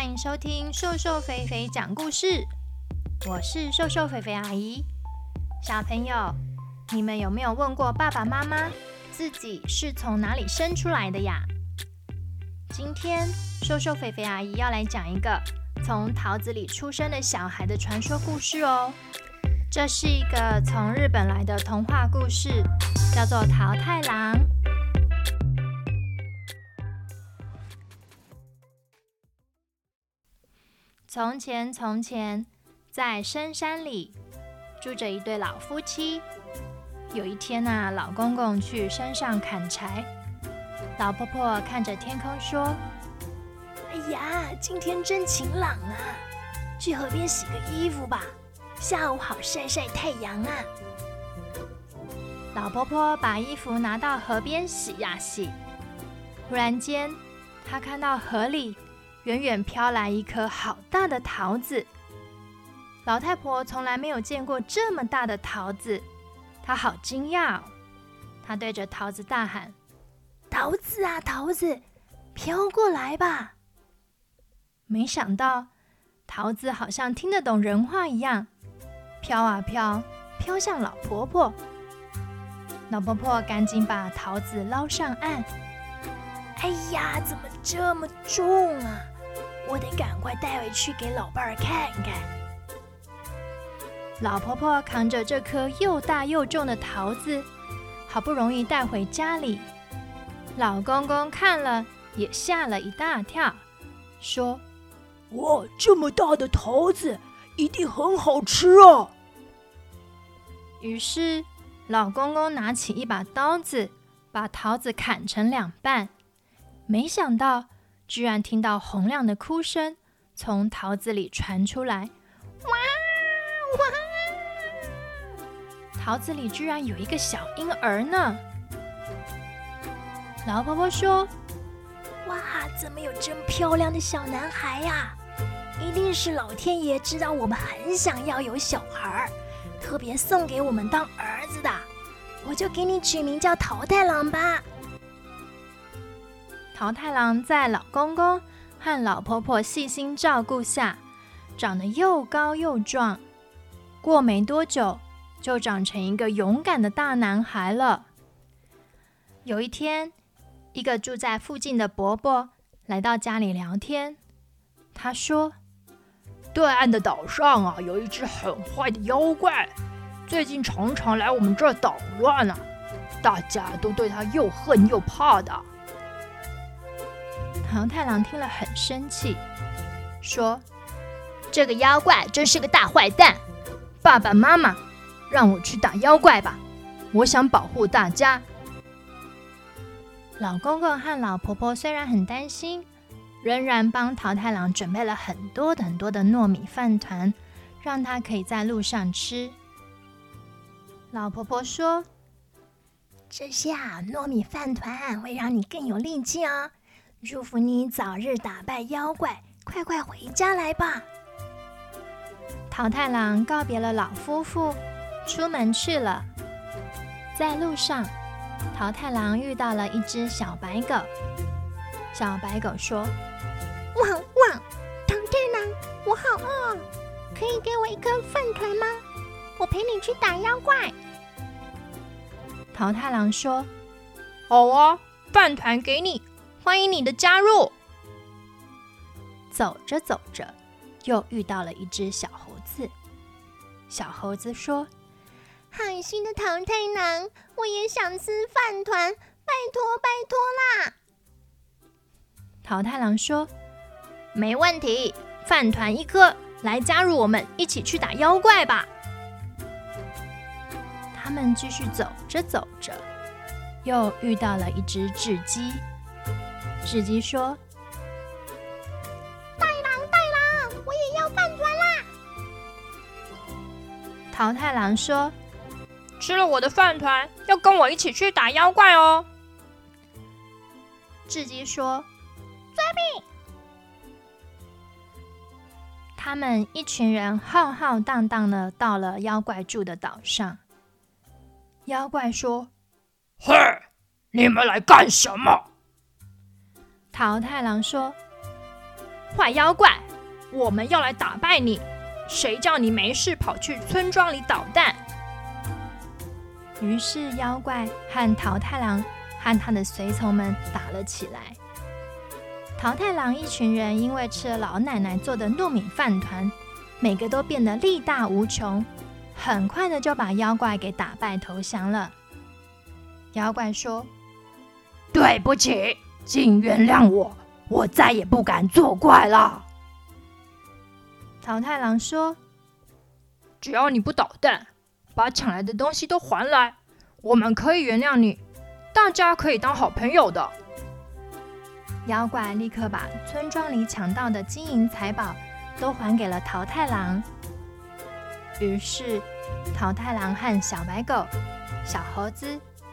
欢迎收听瘦瘦肥肥讲故事，我是瘦瘦肥肥阿姨。小朋友，你们有没有问过爸爸妈妈，自己是从哪里生出来的呀？今天瘦瘦肥肥阿姨要来讲一个从桃子里出生的小孩的传说故事哦。这是一个从日本来的童话故事，叫做《桃太郎》。从前，从前，在深山里住着一对老夫妻。有一天啊，老公公去山上砍柴，老婆婆看着天空说：“哎呀，今天真晴朗啊，去河边洗个衣服吧，下午好晒晒太阳啊。”老婆婆把衣服拿到河边洗呀洗，忽然间，她看到河里。远远飘来一颗好大的桃子，老太婆从来没有见过这么大的桃子，她好惊讶哦。她对着桃子大喊：“桃子啊，桃子，飘过来吧！”没想到，桃子好像听得懂人话一样，飘啊飘，飘向老婆婆。老婆婆赶紧把桃子捞上岸。哎呀，怎么这么重啊！我得赶快带回去给老伴儿看看。老婆婆扛着这颗又大又重的桃子，好不容易带回家里。老公公看了也吓了一大跳，说：“哇，这么大的桃子一定很好吃啊！”于是老公公拿起一把刀子，把桃子砍成两半。没想到，居然听到洪亮的哭声从桃子里传出来，哇哇！桃子里居然有一个小婴儿呢。老婆婆说：“哇，怎么有这么漂亮的小男孩呀？一定是老天爷知道我们很想要有小孩，特别送给我们当儿子的。我就给你取名叫桃太郎吧。”桃太郎在老公公和老婆婆细心照顾下，长得又高又壮。过没多久，就长成一个勇敢的大男孩了。有一天，一个住在附近的伯伯来到家里聊天。他说：“对岸的岛上啊，有一只很坏的妖怪，最近常常来我们这儿捣乱啊，大家都对他又恨又怕的。”桃太郎听了很生气，说：“这个妖怪真是个大坏蛋！爸爸妈妈，让我去打妖怪吧，我想保护大家。”老公公和老婆婆虽然很担心，仍然帮桃太郎准备了很多很多的糯米饭团，让他可以在路上吃。老婆婆说：“这下糯米饭团会让你更有力气哦。”祝福你早日打败妖怪，快快回家来吧！桃太郎告别了老夫妇，出门去了。在路上，桃太郎遇到了一只小白狗。小白狗说：“汪汪，桃太郎，我好饿，可以给我一颗饭团吗？我陪你去打妖怪。”桃太郎说：“好啊，饭团给你。”欢迎你的加入。走着走着，又遇到了一只小猴子。小猴子说：“好心的桃太郎，我也想吃饭团，拜托拜托啦！”桃太郎说：“没问题，饭团一颗，来加入我们，一起去打妖怪吧。”他们继续走着走着，又遇到了一只雉鸡。雉鸡说：“大郎，大郎，我也要饭团啦！”桃太郎说：“吃了我的饭团，要跟我一起去打妖怪哦。”雉鸡说：“遵命。”他们一群人浩浩荡荡的到了妖怪住的岛上。妖怪说：“嘿，你们来干什么？”桃太郎说：“坏妖怪，我们要来打败你！谁叫你没事跑去村庄里捣蛋？”于是妖怪和桃太郎和他的随从们打了起来。桃太郎一群人因为吃了老奶奶做的糯米饭团，每个都变得力大无穷，很快的就把妖怪给打败投降了。妖怪说：“对不起，请原谅我，我再也不敢作怪了。”桃太郎说：“只要你不捣蛋，把抢来的东西都还来，我们可以原谅你，大家可以当好朋友的。”妖怪立刻把村庄里抢到的金银财宝都还给了桃太郎。于是，桃太郎和小白狗、小猴子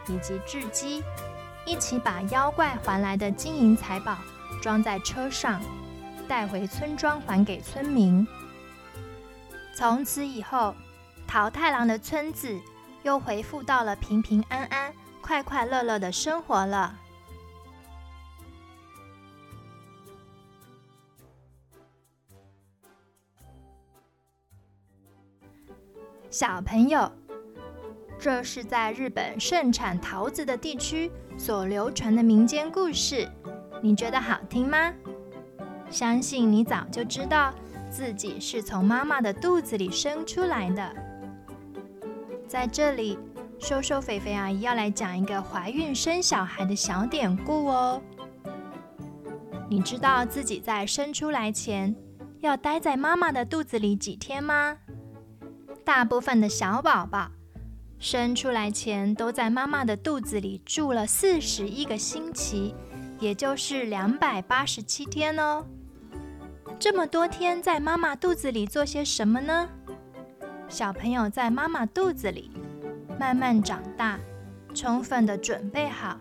以及雉鸡一起把妖怪还来的金银财宝装在车上，带回村庄还给村民。从此以后，桃太郎的村子又恢复到了平平安安、快快乐乐的生活了。小朋友，这是在日本盛产桃子的地区所流传的民间故事，你觉得好听吗？相信你早就知道自己是从妈妈的肚子里生出来的。在这里，瘦瘦肥肥阿姨要来讲一个怀孕生小孩的小典故哦。你知道自己在生出来前要待在妈妈的肚子里几天吗？大部分的小宝宝生出来前都在妈妈的肚子里住了四十一个星期，也就是两百八十七天哦。这么多天在妈妈肚子里做些什么呢？小朋友在妈妈肚子里慢慢长大，充分的准备好，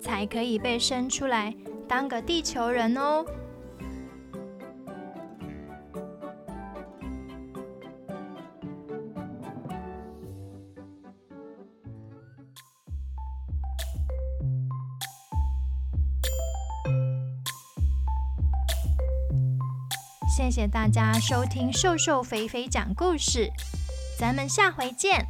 才可以被生出来当个地球人哦。谢谢大家收听瘦瘦肥肥讲故事，咱们下回见。